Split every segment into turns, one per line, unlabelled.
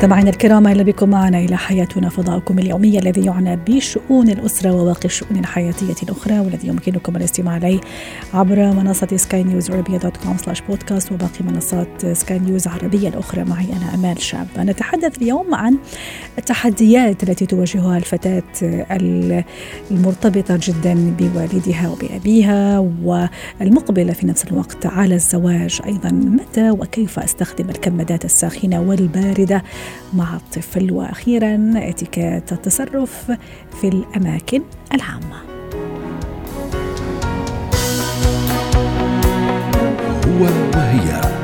مستمعينا الكرام أهلا بكم معنا إلى حياتنا فضاؤكم اليومي الذي يعنى بشؤون الأسرة وباقي الشؤون الحياتية الأخرى والذي يمكنكم الاستماع إليه عبر منصة سكاي نيوز عربيه dot com slash podcast وباقي منصات سكاي نيوز العربيه الأخرى. معي أنا أمال شاب نتحدث اليوم عن التحديات التي تواجهها الفتاة المرتبطة جدا بوالدها وبأبيها والمقبلة في نفس الوقت على الزواج أيضا. متى وكيف أستخدم الكمادات الساخنة والباردة مع الطفل. وأخيرا اتيكيت التصرف في الأماكن العامة.
هو وهي.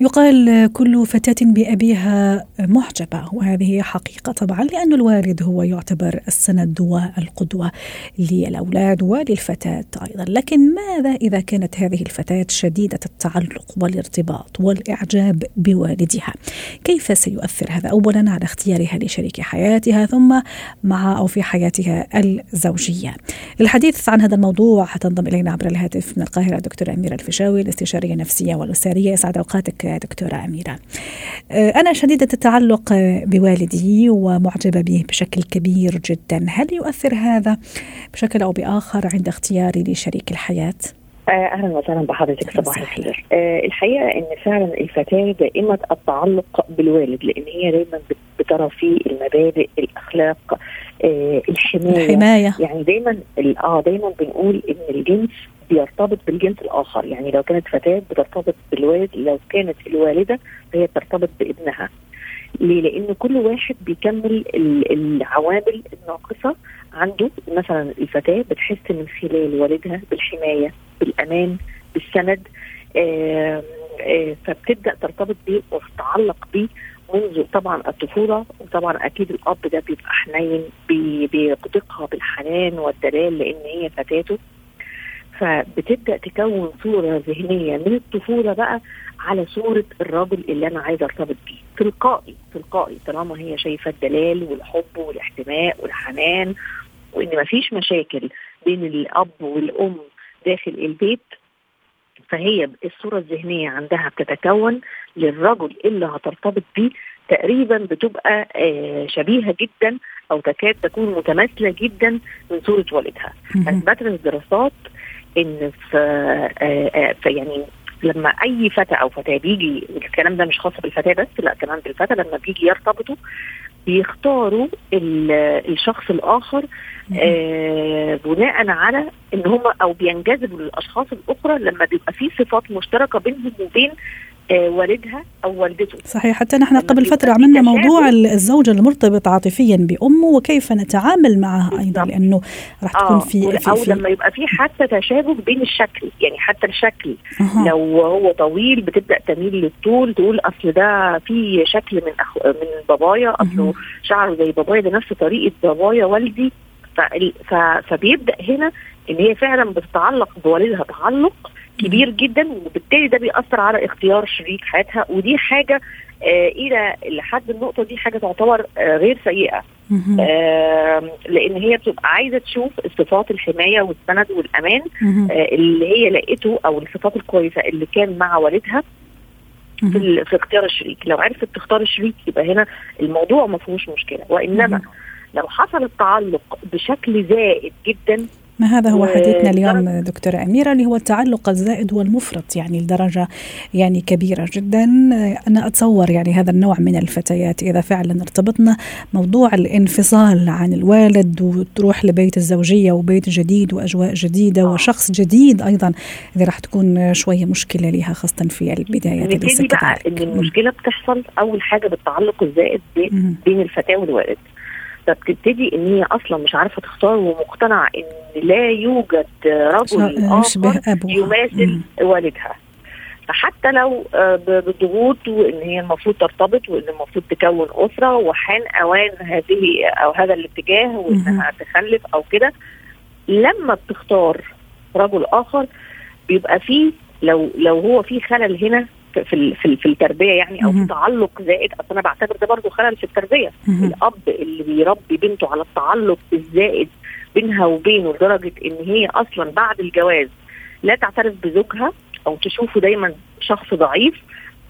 يقال كل فتاة بأبيها معجبة وهذه حقيقة طبعا لأن الوالد هو يعتبر السند والقدوة للأولاد وللفتاة أيضا. لكن ماذا إذا كانت هذه الفتاة شديدة التعلق والارتباط والإعجاب بوالدها؟ كيف سيؤثر هذا أولا على اختيارها لشريك حياتها ثم مع أو في حياتها الزوجية؟ للحديث عن هذا الموضوع حتنضم إلينا عبر الهاتف من القاهرة دكتورة أميرة الفيشاوي الاستشارية النفسية والأسرية. يسعد أوقاتك دكتورة أميرة. أنا شديدة التعلق بوالدي ومعجبة به بشكل كبير جدا. هل يؤثر هذا بشكل أو بآخر عند اختياري لشريك الحياة؟
أهلا وسهلا بحضرتك صباح الخير. آه الحقيقة إن فعلا الفتاة دائمه التعلق بالوالد لأن هي دايما بترى فيه المبادئ الأخلاق آه الحماية.
الحماية.
يعني دايما آه دايما بنقول إن الجنس بيرتبط بالجنس الآخر. يعني لو كانت فتاة بترتبط بالوالد لو كانت الوالدة فهي بترتبط بابنها. ليه؟ لأن كل واحد بيكمل العوامل الناقصة عنده. مثلا الفتاة بتحس من خلال والدها بالحماية بالأمان بالسند آآ آآ فبتبدأ ترتبط بيه وتتعلق بيه منذ طبعا الطفولة. وطبعا أكيد الأب ده بيبقى حنين بيقدقها بالحنان والدلال لأن هي فتاته. فبتبدأ تكون صورة ذهنية من الطفولة بقى على صورة الراجل اللي أنا عايزة أرتبط بيه. تلقائي تلقائي طالما هي شايفة الدلال والحب والاحتماء والحنان وإن مفيش مشاكل بين الأب والأم داخل البيت فهي الصورة الذهنية عندها بتتكون للرجل اللي هترتبط بيه. تقريبا بتبقى آه شبيهة جدا أو تكاد تكون متماثلة جدا من صورة والدها. اثبتت الدراسات إن في, آه في يعني لما أي فتى أو فتاة بيجي الكلام ده مش خاص بالفتاة بس لا كمان بالفتى لما بيجي يرتبطوا بيختاروا الشخص آخر آه بناء على إن هم أو بينجذبوا للأشخاص الأخرى لما بيبقى في صفات مشتركة بينهم وبين آه والدها أو والدته.
صحيح حتى نحن قبل فترة عملنا موضوع الزوجة المرتبط عاطفيا بأمه وكيف نتعامل معها أيضا لأنه راح تكون
آه
في, في
أو في لما يبقى في حتى تشابه بين الشكل يعني حتى الشكل. أه. لو هو طويل بتبدأ تميل للطول تقول أصل ده في شكل من أخو من بابايا اصله شعره زي بابايا ده نفس طريقة بابايا والدي. فبيبدأ هنا إن هي فعلا بتتعلق بوالدها تعلق كبير جدا وبالتالي ده بيأثر على اختيار شريك حياتها. ودي حاجة آه إلى لحد النقطة دي حاجة تعتبر آه غير سيئة. آه لأن هي بتبقى عايزة تشوف صفات الحماية والسند والأمان آه اللي هي لقيته أو الصفات الكويسة اللي كان مع والدها في, في اختيار الشريك. لو عرفت تختار الشريك يبقى هنا الموضوع ما فيهوش مشكلة. وإنما لو حصل التعلق بشكل زائد جدا
ما هذا هو حديثنا اليوم دكتورة أميرة اللي هو التعلق الزائد والمفرط يعني لدرجة يعني كبيرة جدا. أنا أتصور يعني هذا النوع من الفتيات إذا فعلا ارتبطنا موضوع الانفصال عن الوالد وتروح لبيت الزوجية وبيت جديد وأجواء جديدة وشخص جديد أيضا إذا راح تكون شوية مشكلة لها خاصة في البدايات
نبتدي بقى إن المشكلة بتحصل أول حاجة بالتعلق الزائد بين الفتاة والوالد. فبتبتدي إن هي أصلا مش عارفة تختار ومقتنعة إن لا يوجد رجل آخر يماثل مم. والدها فحتى لو بالضغوط وإن هي المفروض ترتبط وإن المفروض تكون أسرة وحان أوان هذه أو هذا الاتجاه وإنها تخلف أو كده لما بتختار رجل آخر بيبقى فيه لو لو هو في خلل هنا في في في, في التربية يعني أو في. تعلق زائد أصل أنا بعتبر ده برضه خلل في
التربية.
الأب اللي بيربي بنته على التعلق الزائد بينها وبينه لدرجة إن هي أصلا بعد الجواز لا تعترف بزوجها أو تشوفه دايما شخص ضعيف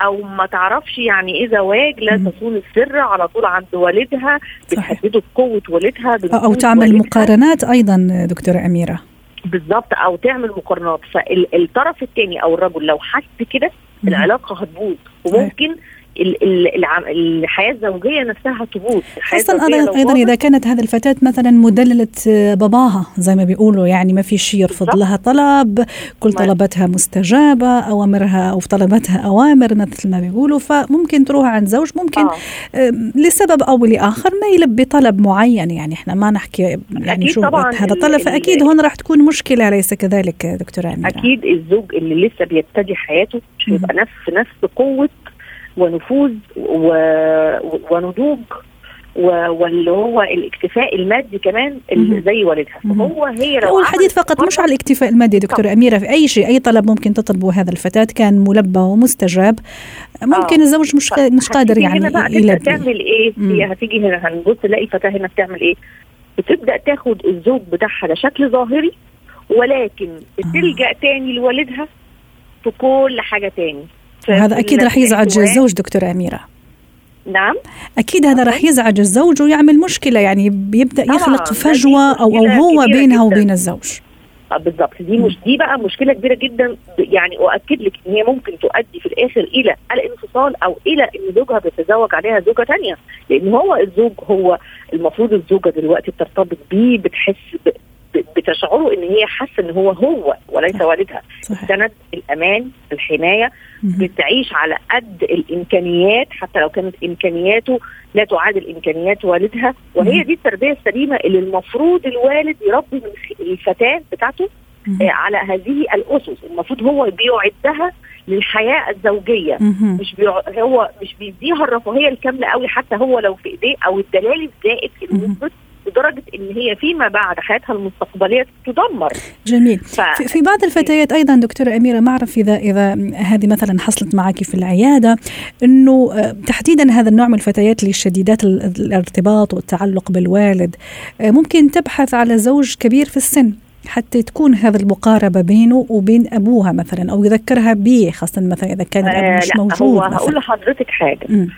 أو ما تعرفش يعني إيه زواج لا
مم.
تصون السر على طول عند والدها
صحيح.
بتهدده بقوة والدها أو
تعمل
والدها.
مقارنات أيضا دكتورة أميرة
بالظبط أو تعمل مقارنات فالطرف الثاني أو الرجل لو حس كده. العلاقة هتبوظ. وممكن الحياة الزوجية نفسها تبوظ
أيضا
باظت،
إذا كانت هذه الفتاة مثلا مدللة باباها زي ما بيقولوا يعني ما في شيء يرفض. لها طلب كل طلباتها مستجابة أوامرها أو طلباتها أوامر مثل ما بيقولوا فممكن تروح عند زوج ممكن
آه.
لسبب أو لآخر ما يلبي طلب معين يعني إحنا ما نحكي يعني شو هذا
ال-
طلب
ال-
فأكيد هون راح تكون مشكلة أليس كذلك دكتورة أميرة
أكيد الزوج اللي لسه بيبتدي حياته مش. هيبقى نفس نفس قوة ونفوذ و... ونضوج. واللي هو الاكتفاء المادي كمان اللي. زي والدها. فهو هي لو
هو الحديث فقط مش على الاكتفاء المادي دكتورة أميرة في أي شيء أي طلب ممكن تطلبه هذا الفتاة كان ملبى ومستجاب ممكن
آه.
الزوج مش قا- مش قادر يعني
هنا بقى
يلبي
تعمل
إيه؟
هي هتيجي هنا هنبص نلاقي فتاة هنا بتعمل إيه؟ بتبدأ تاخد الزوج بتاعها ده شكل ظاهري ولكن بتلجا تاني لوالدها في كل حاجة تاني
أكيد
ال-
راح يزعج. الزوج دكتورة أميرة.
نعم.
أكيد هذا راح يزعج الزوج ويعمل مشكلة يعني بيبدأ
طبعاً،
يخلق أو أو
مشكلة
هو بينها. وبين الزوج.
آه، بالظبط دي مش دي بقى مشكلة كبيرة جدا. يعني أؤكد لك إن هي ممكن تؤدي في الآخر إلى الانفصال أو إلى إن زوجها بيتزوج عليها زوجة تانية. لأن هو الزوج هو المفروض الزوجة دلوقتي بترتبط بيه بتحس بتشعره إن هي حاسة إن هو هو وليس. والدها السند الأمان
الحماية.
بتعيش على قد الإمكانيات حتى لو كانت إمكانياته لا تعادل إمكانيات والدها وهي. دي التربية السليمة اللي المفروض الوالد يربي من الفتاة بتاعته. آه، على هذه الأسس المفروض هو بيعدها للحياة
الزوجية.
مش بيع... هو مش بيديها الرفاهية الكاملة قوي حتى هو لو في إيديه أو الدلال الزائد
مهم.
لدرجة إن هي فيما بعد حياتها المستقبلية تدمر.
جميل.
ف...
في بعض الفتيات أيضا دكتورة أميرة ما أعرف اذا إذا هذه مثلا حصلت معك في العيادة إنه آه، تحديدا هذا النوع من الفتيات اللي شديدات ال- الارتباط والتعلق بالوالد آه، ممكن تبحث على زوج كبير في السن حتى تكون هذه المقاربة بينه وبين أبوها مثلا أو يذكرها به خاصة مثلا إذا كان الأب
آه
مش موجود
هو هقول لحضرتك. آم،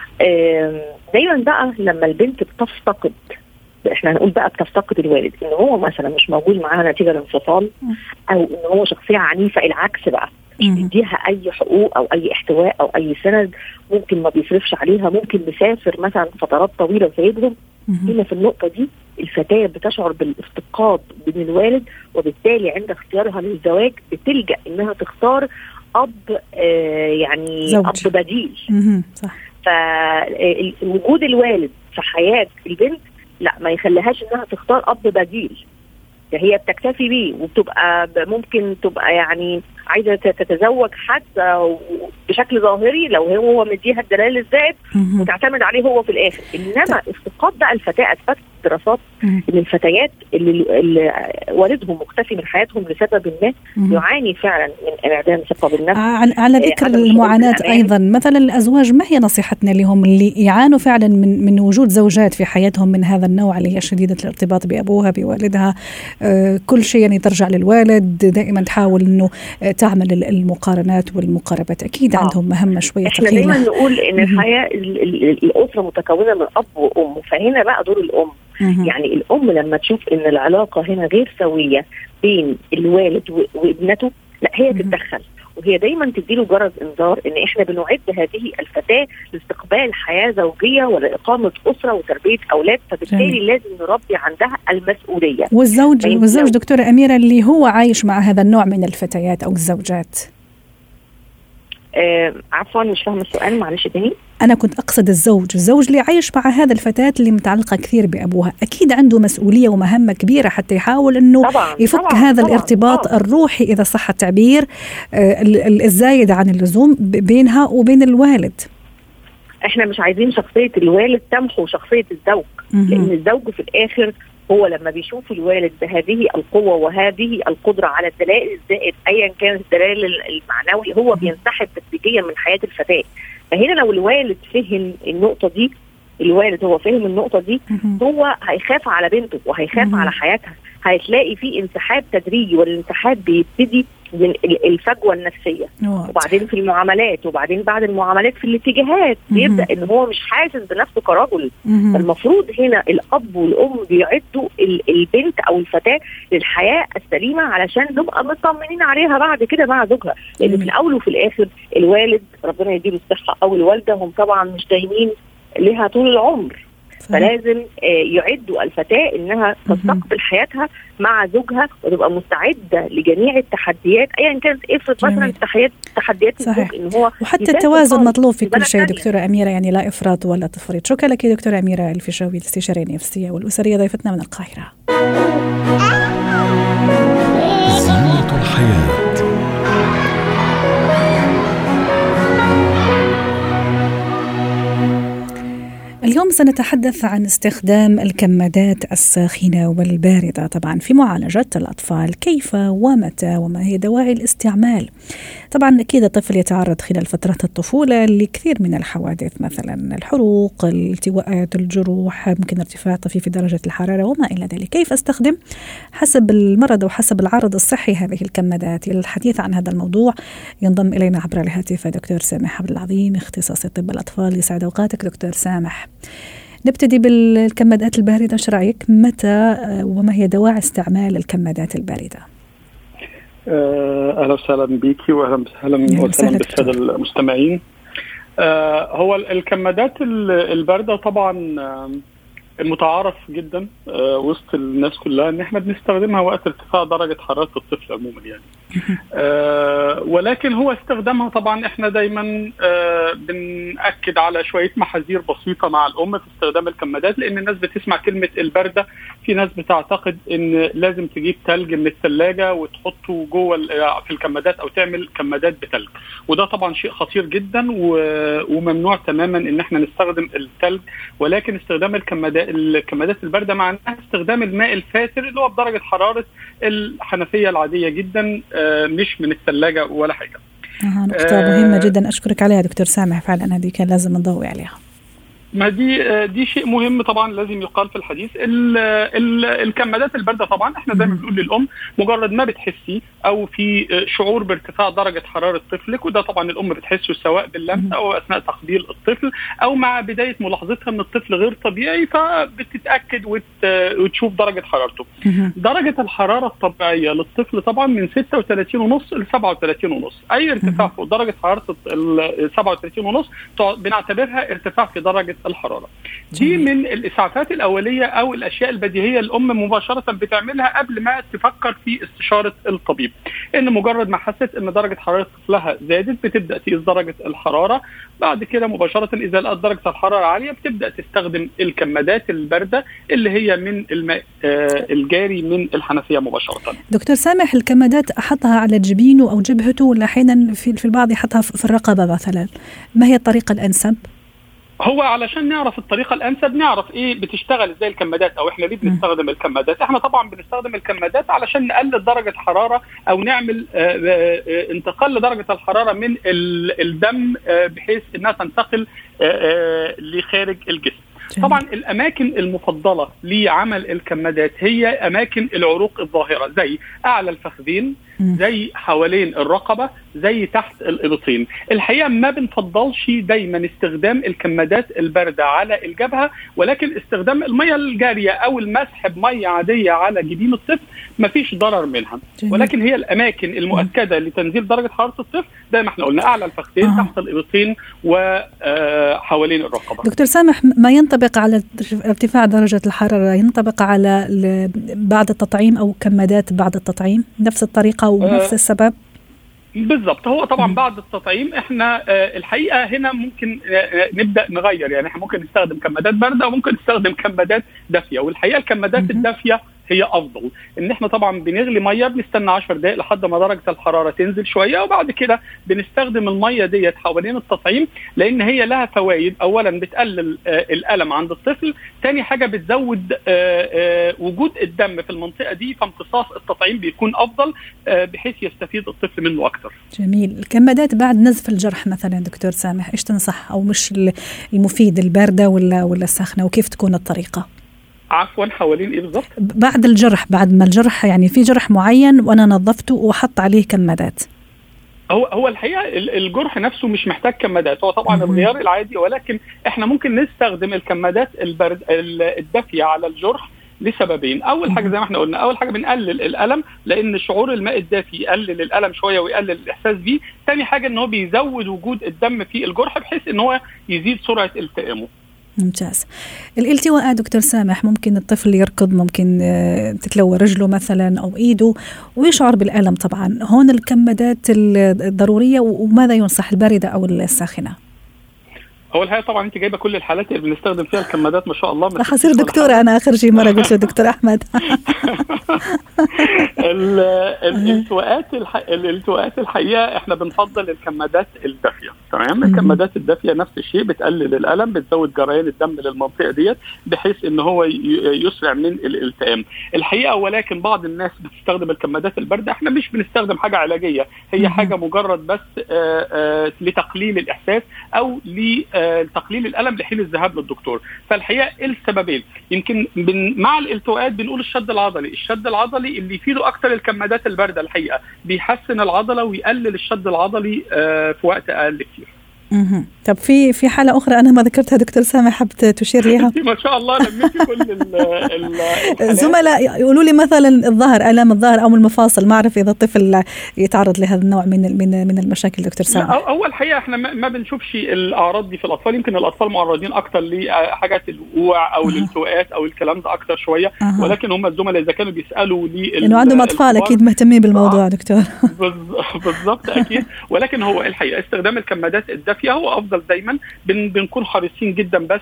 دايما بقى لما البنت بتفتقد إحنا هنقول بقى بتفتقد الوالد إن هو مثلا مش موجود معاها نتيجة لانفصال
مم.
أو إن هو شخصية عنيفة العكس بقى مش
مم.
بيديها أي حقوق أو أي احتواء أو أي سند ممكن ما بيصرفش عليها ممكن مسافر مثلا فترات طويلة وسايبهم. هنا في النقطة دي الفتاة بتشعر بالافتقاد من الوالد وبالتالي عند اختيارها للزواج بتلجأ إنها تختار أب آه يعني
زوج.
أب بديل.
صح
فوجود الوالد في حياة البنت لا ما يخليهاش إنها تختار أب بديل. هي بتكتفي بيه وبتبقى ممكن تبقى يعني عايزة تتزوج حتى بشكل ظاهري لو هو مديها الدلال الزائد. وتعتمد عليه هو في الآخر إنما افتقاد بقى الفتاة اثبتت الدراسات
مهم.
إن الفتيات اللي, اللي والدهم مختفي من حياتهم لسبب ما. يعاني فعلا من انعدام ثقة بالنفس
على على
إيه،
ذكر المعاناة
بالأمان.
أيضا مثلا الأزواج ما هي نصيحتنا لهم اللي يعانوا فعلا من من وجود زوجات في حياتهم من هذا النوع اللي هي شديدة الارتباط بأبوها بوالدها آه، كل شيء يعني ترجع للوالد دائما تحاول آه، تعمل ال- المقارنات والمقاربات أكيد
آه.
عندهم مهمة شوية
إحنا دايما نقول
إن.
الحياة ال- ال- الأسرة متكونة من أب وأم فهنا بقى دور الأم
مهم.
يعني الأم لما تشوف إن العلاقة هنا غير سوية بين الوالد وابنته لا هي. تتدخل وهي دايما تديله جرس إنذار إن إحنا بنعد هذه الفتاة لاستقبال حياة زوجية ولإقامة أسرة وتربية أولاد فبالتالي
جميل.
لازم نربي عندها المسؤولية.
والزوج
طيب
والزوج دكتورة أميرة اللي هو عايش مع هذا النوع من الفتيات أو الزوجات.
آه عفوا مش فاهمة السؤال معلش تاني
أنا كنت أقصد الزوج الزوج اللي عايش مع هذا الفتاة اللي متعلقة كثير بأبوها أكيد عنده مسؤولية ومهمة كبيرة حتى يحاول أنه
طبعا
يفك
طبعا
هذا
طبعا
الارتباط
آه.
الروحي إذا صح التعبير آه، ال- ال- الزايد عن اللزوم بينها وبين الوالد
إحنا مش عايزين شخصية الوالد تمحو شخصية الزوج
لأن.
الزوج في الآخر هو لما بيشوف الوالد بهذه القوة وهذه القدرة على الدلائل الزائد ايا كان الدلائل المعنوي هو بينسحب تدريجيا من حياة الفتاة. فهنا لو الوالد فهم النقطة دي الوالد هو فهم النقطة دي هو هيخاف على بنته وهيخاف على حياتها. هتلاقي في انسحاب تدريجي والانسحاب بيبتدي من الفجوة النفسية. وبعدين في المعاملات وبعدين بعد المعاملات في الاتجاهات. بيبدأ إن هو مش حاسس بنفسه كرجل. المفروض هنا الأب والأم بيعدوا البنت أو الفتاة للحياة السليمة علشان نبقى مطمنين عليها بعد كده مع زوجها. لأن في الأول وفي الآخر الوالد ربنا يديله الصحة أو الوالدة هم طبعا مش دايمين لها طول العمر. فلازم يعدوا الفتاة إنها تستقبل حياتها مع زوجها وتبقى مستعدة لجميع التحديات ايا كانت افرض مثلا التحديات تحديات
صحيح. إن هو وحتى التوازن مطلوب في كل شيء دكتورة أميرة يعني لا إفراط ولا تفريط. شكرا لك دكتورة أميرة الفيشاوي الاستشاريه النفسية والأسرية ضيفتنا من
القاهرة.
اليوم سنتحدث عن استخدام الكمادات الساخنة والباردة طبعا في معالجة الأطفال كيف ومتى وما هي دواعي الاستعمال. طبعا أكيد الطفل يتعرض خلال فترة الطفولة لكثير من الحوادث مثلا الحروق الالتواءات الجروح ممكن ارتفاع طفيف في درجة الحرارة وما إلى ذلك. كيف أستخدم؟ حسب المرض وحسب العرض الصحي هذه الكمادات. للحديث عن هذا الموضوع ينضم إلينا عبر الهاتف دكتور سامح عبد العظيم اختصاصي طب الأطفال يسعد أوقاتك دكتور سامح. نبتدي بالكمادات الباردة. إيش رأيك؟ متى وما هي دواعي استعمال الكمادات الباردة؟
أهلا وسهلا بيكي واهلا وسهلا وسهلا بالسادة المستمعين. آه هو الكمادات الباردة طبعا متعارف جدا آه وسط الناس كلها إن إحنا بنستخدمها وقت ارتفاع درجة حرارة الطفل عموما يعني. آه ولكن هو استخدامها طبعا إحنا دايما آه بنأكد على شوية محاذير بسيطة مع الأم في استخدام الكمادات لأن الناس بتسمع كلمة الباردة. في ناس بتعتقد إن لازم تجيب ثلج من الثلاجة وتحطه جوه في الكمادات أو تعمل كمادات بثلج وده طبعا شيء خطير جدا وممنوع تماما إن إحنا نستخدم الثلج ولكن استخدام الكمادات الكمادات البارده معناها استخدام الماء الفاتر اللي هو بدرجه حراره الحنفيه العاديه جدا مش من الثلاجه ولا حاجة.
آه نقطة مهمة جدا أشكرك عليها دكتور سامح فعلا هذه كان لازم نضوي عليها.
ما دي دي شيء مهم طبعا لازم يقال في الحديث. ال ال الكمادات الباردة طبعا إحنا دايما بنقول للأم مجرد ما بتحسي أو في شعور بارتفاع درجة حرارة طفلك وده طبعا الأم بتحسه سواء باللمس أو أثناء تقبيل الطفل أو مع بداية ملاحظتها إن الطفل غير طبيعي فبتتأكد وت وتشوف درجة حرارته. درجة الحرارة الطبيعية للطفل طبعا من 36 ونص ل 37 ونص. أي ارتفاع فوق درجة حرارة ال 37 ونص بنعتبرها ارتفاع في درجة الحرارة. دي من الإسعافات الأولية أو الأشياء البديهية الام مباشرة بتعملها قبل ما تفكر في استشارة الطبيب. إن مجرد ما حست إن درجة حرارة طفلها زادت بتبدأ تقيس درجة الحرارة، بعد كده مباشرة إذا لقت درجة الحرارة عالية بتبدأ تستخدم الكمادات الباردة اللي هي من الماء آه الجاري من الحنفية مباشرة.
دكتور سامح الكمادات أحطها على جبينه أو جبهته ولا أحيانا في في البعض يحطها في الرقبة مثلا. ما هي الطريقة الأنسب؟
هو علشان نعرف الطريقة الأنسب نعرف إيه بتشتغل إزاي الكمادات أو إحنا ليه بنستخدم الكمادات؟ إحنا طبعا بنستخدم الكمادات علشان نقلل درجة حرارة أو نعمل انتقال لدرجة الحرارة من الدم بحيث إنها تنتقل لخارج الجسم. طبعا الأماكن المفضلة لعمل الكمادات هي أماكن العروق الظاهرة زي أعلى الفخذين زي حوالين الرقبة زي تحت الابطين الحقيقة ما بنفضلش دايما استخدام الكمادات الباردة على الجبهه ولكن استخدام الميه الجارية أو المسح بميه عادية على جبين الطفل ما فيش ضرر منها. ولكن هي الأماكن المؤكدة لتنزيل درجة حرارة الطفل زي ما إحنا قلنا أعلى الفخذين آه. تحت الابطين وحوالين الرقبة.
دكتور سامح ما ينطبق على ارتفاع درجة الحرارة؟ ينطبق على بعد التطعيم أو كمادات بعد التطعيم؟ نفس الطريقة ونفس السبب؟
بالظبط هو طبعا بعد التطعيم إحنا آه الحقيقة هنا ممكن آه نبدأ نغير. يعني إحنا ممكن نستخدم كمادات باردة وممكن نستخدم كمادات دافية. والحقيقة الكمادات الدافية هي أفضل. إن إحنا طبعا بنغلي ميه بنستنى 10 دقائق لحد ما درجة الحرارة تنزل شوية وبعد كده بنستخدم الميه ديت حوالين التطعيم لأن هي لها فوائد. اولا بتقلل آه الألم عند الطفل ثاني حاجة بتزود آه آه وجود الدم في المنطقة دي فامتصاص التطعيم بيكون أفضل بحيث يستفيد الطفل منه أكثر
جميل. الكمادات بعد نزف الجرح مثلا دكتور سامح إيش تنصح؟ أو مش المفيد الباردة ولا ولا الساخنه وكيف تكون الطريقة؟
عفوا حوالين إيه بالظبط؟
بعد الجرح بعد ما الجرح يعني في جرح معين وأنا نظفته وحط عليه كمادات.
هو هو الحقيقة الجرح نفسه مش محتاج كمادات هو طبعا الغيار العادي ولكن إحنا ممكن نستخدم الكمادات البرد الدافية على الجرح لسببين. أول حاجة زي ما إحنا قلنا أول حاجة بنقلل الألم لأن شعور الماء الدافي يقلل الألم شوية ويقلل الإحساس بيه. ثاني حاجة إن هو بيزود وجود الدم في الجرح بحيث إن هو يزيد سرعة التئامه.
ممتاز. الالتواءات دكتور سامح ممكن الطفل يركض ممكن تتلوى رجله مثلا أو إيده ويشعر بالألم طبعا. هون الكمادات الضرورية وماذا ينصح الباردة أو الساخنة؟
هو الحقيقة طبعا أنت جايبة كل الحالات اللي بنستخدم فيها الكمادات ما شاء الله
راح اصير دكتورة أنا آخر شيء مرة قلت له دكتور أحمد.
الالتواءات الالتواءات الحقيقة إحنا بنفضل الكمادات الدافية تمام؟ الكمادات الدافية نفس الشيء بتقلل الألم بتزود جريان الدم للمنطقة ديت بحيث إن هو يسرع من الالتئام. الحقيقة ولكن بعض الناس بتستخدم الكمادات الباردة إحنا مش بنستخدم حاجة علاجية هي حاجة مجرد بس آآ آآ لتقليل الإحساس أو لتقليل الألم لحين الذهاب للدكتور. فالحقيقة السببين؟ يمكن مع الالتواءات بنقول الشد العضلي. الشد العضلي اللي يفيده أكتر الكمادات الباردة الحقيقة. بيحسن العضلة ويقلل الشد العضلي في وقت أقل كتير.
أها طب في في حالة أخرى أنا ما ذكرتها دكتور سامح حبت تشير ليها؟
ما شاء الله لميتي كل ال
الزملاء يقولوا لي مثلا الظهر الام الظهر أو المفاصل ما أعرف إذا الطفل يتعرض لهذا النوع من من من المشاكل دكتور سامح.
أول حقيقة إحنا ما بنشوفش الأعراض دي في الأطفال يمكن الأطفال معرضين أكتر لحاجات الوقوع أو الالتواءات أو الكلام ده أكتر شوية أه. ولكن هم الزملاء إذا كانوا بيسألوا لي
لأنه عندهم أطفال أكيد مهتمين بالموضوع دكتور.
بالضبط أكيد. ولكن هو الحقيقة استخدام الكمادات الدافيه هو أفضل دايما. بن بنكون حريصين جدا بس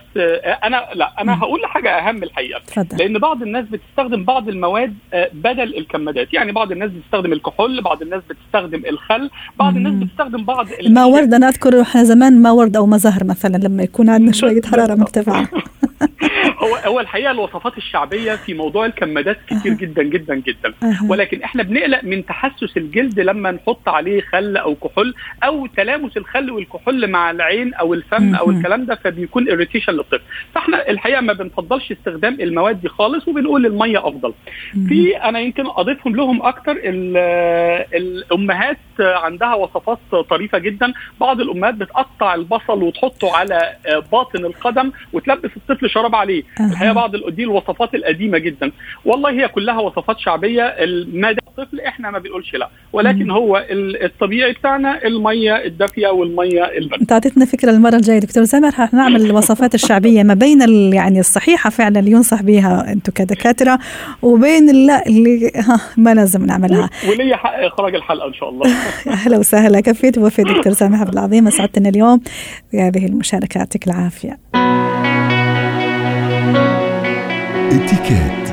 أنا لا أنا هقول حاجة أهم الحقيقة.
فضل.
لأن بعض الناس بتستخدم بعض المواد بدل الكمادات. يعني بعض الناس بتستخدم الكحول بعض الناس بتستخدم الخل بعض الناس بتستخدم بعض
ما ورد أنا أذكر إحنا زمان ما ورد أو ما زهر مثلا لما يكون عندنا شوية حرارة مرتفعة.
هو هو الحقيقة الوصفات الشعبية في موضوع الكمادات كتير جدا جدا جدا. ولكن إحنا بنقلق من تحسس الجلد لما نحط عليه خل أو كحول أو تلامس الخل والكحول مع العين أو الفم أو الكلام ده فبيكون اريتيشن للطفل. فإحنا الحقيقة ما بنفضلش استخدام المواد دي خالص وبنقول المية أفضل. في أنا يمكن أضيفهم لهم أكتر الأمهات عندها وصفات طريفة جدا. بعض الأمهات بتقطع البصل وتحطه على باطن القدم وتلبس الطفل شراب عليه. الحقيقة بعض دي الوصفات القديمة جدا. والله هي كلها وصفات شعبية. ما دام الطفل إحنا ما بنقولش لا. ولكن هو الطبيعي بتاعنا المية الدافية والمية البارده
أنت أعطيتنا فكرة المرة الجاية دكتور سامر. رح نعمل الوصفات الشعبية ما بين يعني الصحيحة فعلا اللي ينصح بها أنتم كدكاترة وبين لا اللي ها ما لازم نعملها.
ولي حق إخراج الحلقة إن شاء الله.
أهلا وسهلا. كفيت ووفيت دكتور سامح عبد العظيم. أسعدتنا اليوم. بهذه المشاركة يعطيك العافية.
Etiquette.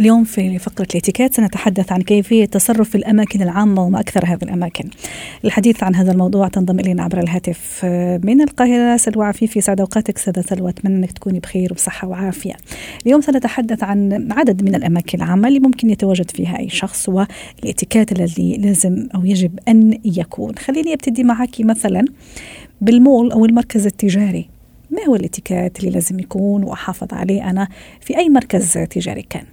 اليوم في فقرة الاتيكيت سنتحدث عن كيفية التصرف في الأماكن العامة وما أكثر هذه الأماكن. الحديث عن هذا الموضوع تنضم إلينا عبر الهاتف من القاهرة. سلوى عفيفي سعد أوقاتك. سادة سلوى أتمنى أنك تكوني بخير وبصحة وعافية. اليوم سنتحدث عن عدد من الأماكن العامة اللي ممكن يتواجد فيها أي شخص والاتيكيت الذي لازم أو يجب أن يكون. خليني أبتدي معك مثلا بالمول أو المركز التجاري. ما هو الاتيكيت اللي لازم يكون وأحافظ عليه أنا في أي مركز تجاري كان؟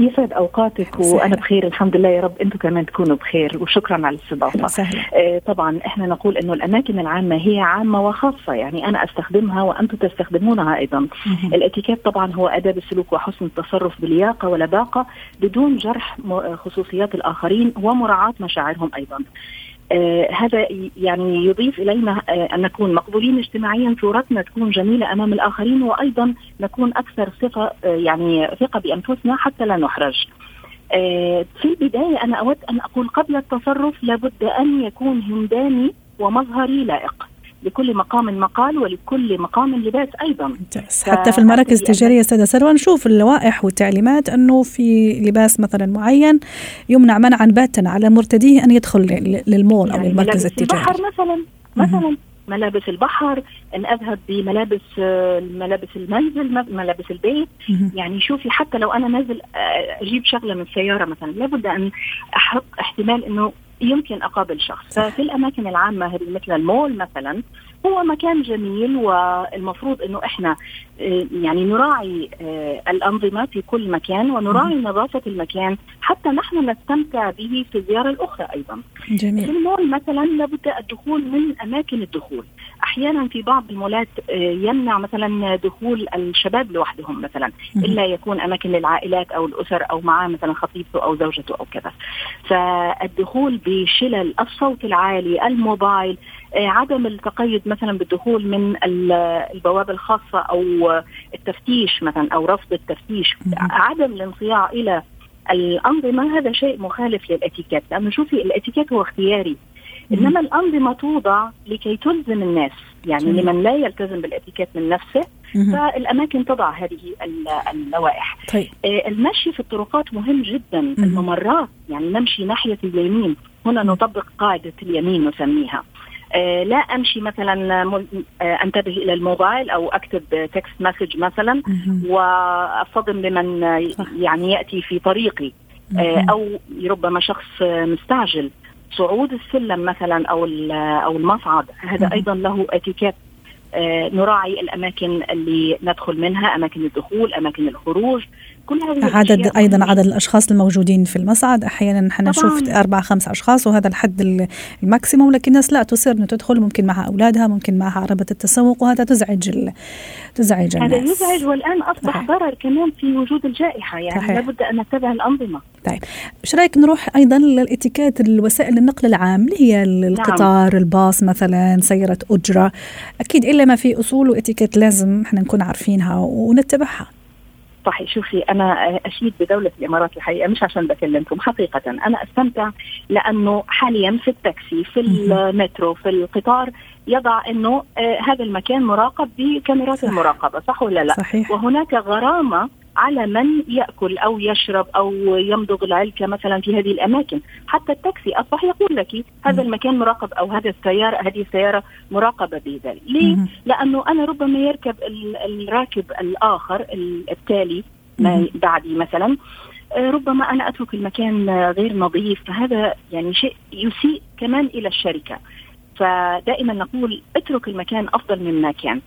يسعد أوقاتك وأنا بخير الحمد لله يا رب أنتم كمان تكونوا بخير وشكرا على الاستضافة. آه طبعا إحنا نقول إنه الأماكن العامة هي عامة وخاصة يعني أنا أستخدمها وأنتم تستخدمونها أيضا. الإتيكيت طبعا هو اداب السلوك وحسن التصرف بلياقه ولباقه بدون جرح خصوصيات الآخرين ومراعاة مشاعرهم أيضا. آه هذا يعني يضيف إلينا آه أن نكون مقبولين اجتماعيا صورتنا تكون جميلة أمام الآخرين وأيضا نكون أكثر ثقة آه يعني ثقة بأنفسنا حتى لا نحرج. في البداية أنا أود أن أقول قبل التصرف لابد أن يكون همداني ومظهري لائق.
لكل مقام مقال ولكل مقام لباس
أيضا. حتى في المراكز التجارية أستاذة سلوى نشوف اللوائح والتعليمات أنه في لباس مثلا معين يمنع منعا باتا على مرتديه أن يدخل للمول أو
يعني
للمركز التجاري.
البحر مثلا مثلا ملابس البحر أن أذهب بملابس آه، ملابس المنزل ملابس البيت. يعني شوفي حتى لو أنا نازل آه، أجيب شغلة من السيارة مثلا لابد أن أحط احتمال إنه يمكن أقابل شخص. ففي الأماكن العامة هذه مثل المول مثلا هو مكان جميل والمفروض إنه إحنا آه، يعني نراعي آه، الأنظمة في كل مكان ونراعي نظافة المكان حتى نحن نستمتع به في الزيارة الأخرى أيضا.
جميل.
في المول مثلا لابد الدخول من أماكن الدخول. أحيانا في بعض المولات آه، يمنع مثلا دخول الشباب لوحدهم مثلا إلا يكون أماكن للعائلات أو الأسر أو معاه مثلا خطيبته أو زوجته أو كذا. فالدخول بشلل الصوت العالي، الموبايل، عدم التقيد مثلا بالدخول من البوابة الخاصة أو التفتيش مثلا أو رفض التفتيش عدم الانصياع إلى الأنظمة هذا شيء مخالف للإتيكيت لأنه شوفي الإتيكيت هو اختياري إنما الأنظمة توضع لكي تلزم الناس يعني. لمن لا يلتزم بالإتيكيت من نفسه مم. فالأماكن تضع هذه اللوائح
طيب.
آه، المشي في الطرقات مهم جدا مم. الممرات يعني نمشي ناحية اليمين هنا نطبق قاعدة اليمين نسميها آه، لا أمشي مثلا آه، أنتبه إلى الموبايل أو أكتب text message مثلا وأصطدم بمن يعني يأتي في طريقي. آه، أو ربما شخص مستعجل. صعود السلم مثلا أو أو المصعد. هذا أيضا له اتيكيت. نراعي الأماكن اللي ندخل منها أماكن الدخول أماكن الخروج.
كل هذه عدد أيضا عدد الأشخاص الموجودين في المصعد. أحيانا نحن نشوف أربع خمس أشخاص وهذا الحد ال maximum لكن الناس لا تصر إنه تدخل ممكن معها أولادها ممكن معها عربة التسوق وهذا تزعج ال... تزعج
الناس. هذا يزعج والآن أصبح صحيح. ضرر كمان في وجود الجائحة يعني صحيح. لابد أن نتبع الأنظمة.
طيب. إيش رأيك نروح أيضا للإتيكيت الوسائل النقل العام اللي هي القطار نعم. الباص مثلا سيارة أجرة؟ أكيد إلا ما في أصول وإتيكيت لازم إحنا نكون عارفينها ونتبعها.
صحيح شوفي أنا أشيد بدولة الإمارات الحقيقة مش عشان بكلمكم حقيقة أنا أستمتع لأنه حاليا في التاكسي في المترو في القطار يضع إنه آه هذا المكان مراقب بكاميرات المراقبة صح ولا لا؟
صحيح.
وهناك غرامة على من يأكل أو يشرب أو يمضغ العلكه مثلا في هذه الأماكن، حتى التاكسي أصبح يقول لك هذا المكان مراقب أو هذا السيارة هذه السيارة مراقبة بذلك، ليه؟ لأنه أنا ربما يركب الراكب الآخر التالي بعدي مثلا. آه، ربما أنا أترك المكان غير نظيف. فهذا يعني شيء يسيء كمان إلى الشركة. فدائما نقول اترك المكان أفضل مما كان.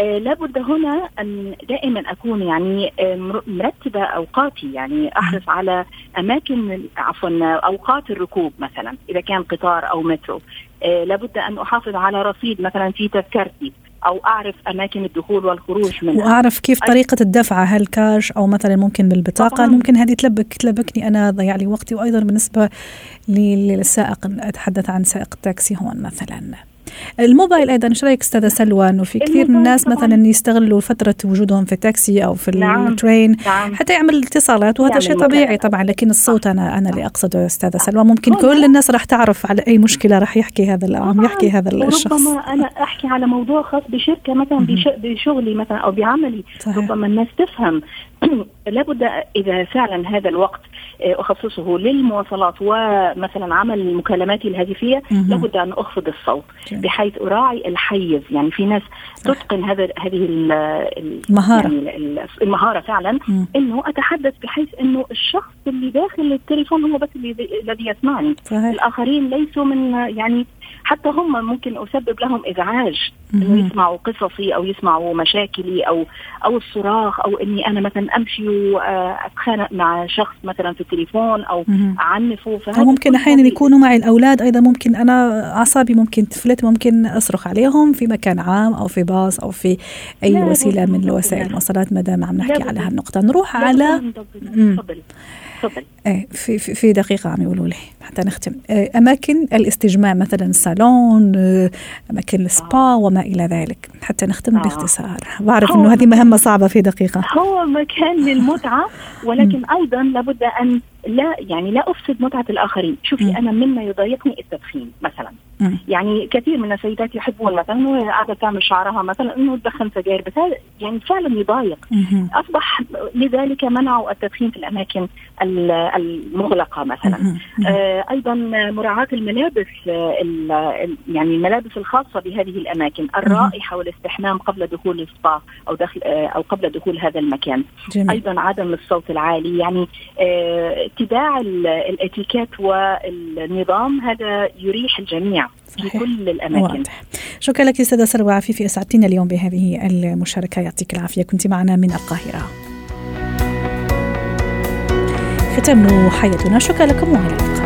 آه لابد هنا أن دائما أكون يعني آه مرتبة أوقاتي يعني أحرص على أماكن عفوا أوقات الركوب مثلا إذا كان قطار أو مترو. آه لابد أن أحافظ على رصيد مثلا في تذكرتي. أو أعرف أماكن الدخول والخروج منها.
وأعرف كيف طريقة الدفع هل كاش أو مثلا ممكن بالبطاقة؟ طبعاً. ممكن هذه تلبك تلبكني أنا ضيع لي وقتي وأيضا بالنسبة للسائق أتحدث عن سائق التاكسي هون مثلا. الموبايل أيضا إيش رأيك أستاذة سلوى؟ إنه في كثير من الناس مثلا يستغلوا فترة وجودهم في التاكسي أو في نعم. الترين نعم. حتى يعمل اتصالات وهذا شيء طبيعي طبعا لكن الصوت أنا أنا اللي أقصده أستاذة سلوى. ممكن كل الناس راح تعرف على أي مشكلة راح يحكي هذا العام يحكي هذا الشخص.
ربما أنا أحكي على موضوع خاص بشركة مثلا بشغلي مثلا أو بعملي. صحيح. ربما الناس تفهم. لابد إذا فعلا هذا الوقت آه، أخصصه للمواصلات ومثلا عمل مكالماتي الهاتفية لابد أن أخفض الصوت بحيث أراعي الحيز. يعني في ناس تتقن هذا هذه
المهارة.
يعني المهارة فعلا إنه أتحدث بحيث إنه الشخص اللي داخل التليفون هو بس الذي يسمعني. صحيح. الآخرين ليسوا من يعني حتى هم ممكن أسبب لهم إزعاج إنه يسمعوا قصصي أو يسمعوا مشاكلي أو أو الصراخ أو إني أنا مثلا امشي واتخانق مع شخص مثلا في التليفون أو اعنفه
فهذا ممكن أحيانا يكونوا معي الأولاد أيضا ممكن أنا أعصابي ممكن تفلت ممكن أصرخ عليهم في مكان عام أو في باص أو في أي وسيلة من وسائل المواصلات ما دام عم نحكي على هالنقطه نروح على
تفضلي
إيه في في دقيقة عم يقولوا لي حتى نختم. إيه، أماكن الاستجمام مثلا الصالون إيه، أماكن السبا وما إلى ذلك. حتى نختم آه. باختصار. بعرف إنه هذه مهمة صعبة في دقيقة.
هو مكان للمتعة ولكن أيضا لابد أن لا يعني لا أفسد متعة الآخرين. شوفي أنا مما يضايقني التدخين مثلا. يعني كثير من السيدات يحبون مثلا وهي قاعدة تعمل شعرها مثلا إنه تدخن سجاير. بس هذا يعني فعلا يضايق. أصبح لذلك منعوا التدخين في الأماكن المغلقة مثلا. آه أيضا مراعاة الملابس يعني الملابس الخاصة بهذه الأماكن الرائحة والاستحمام قبل دخول السبا أو داخل آه أو قبل دخول هذا المكان. جميل. أيضا عدم الصوت العالي يعني آه، اتباع الاتيكيت والنظام هذا يريح الجميع صحيح. في كل الأماكن. واضح.
شكرا لك أستاذة سروه عفيفي أسعدتنا اليوم بهذه المشاركة. يعطيك العافية. كنت معنا من القاهرة. ختام حياتنا. شكرا لكم وعلى اللقاء.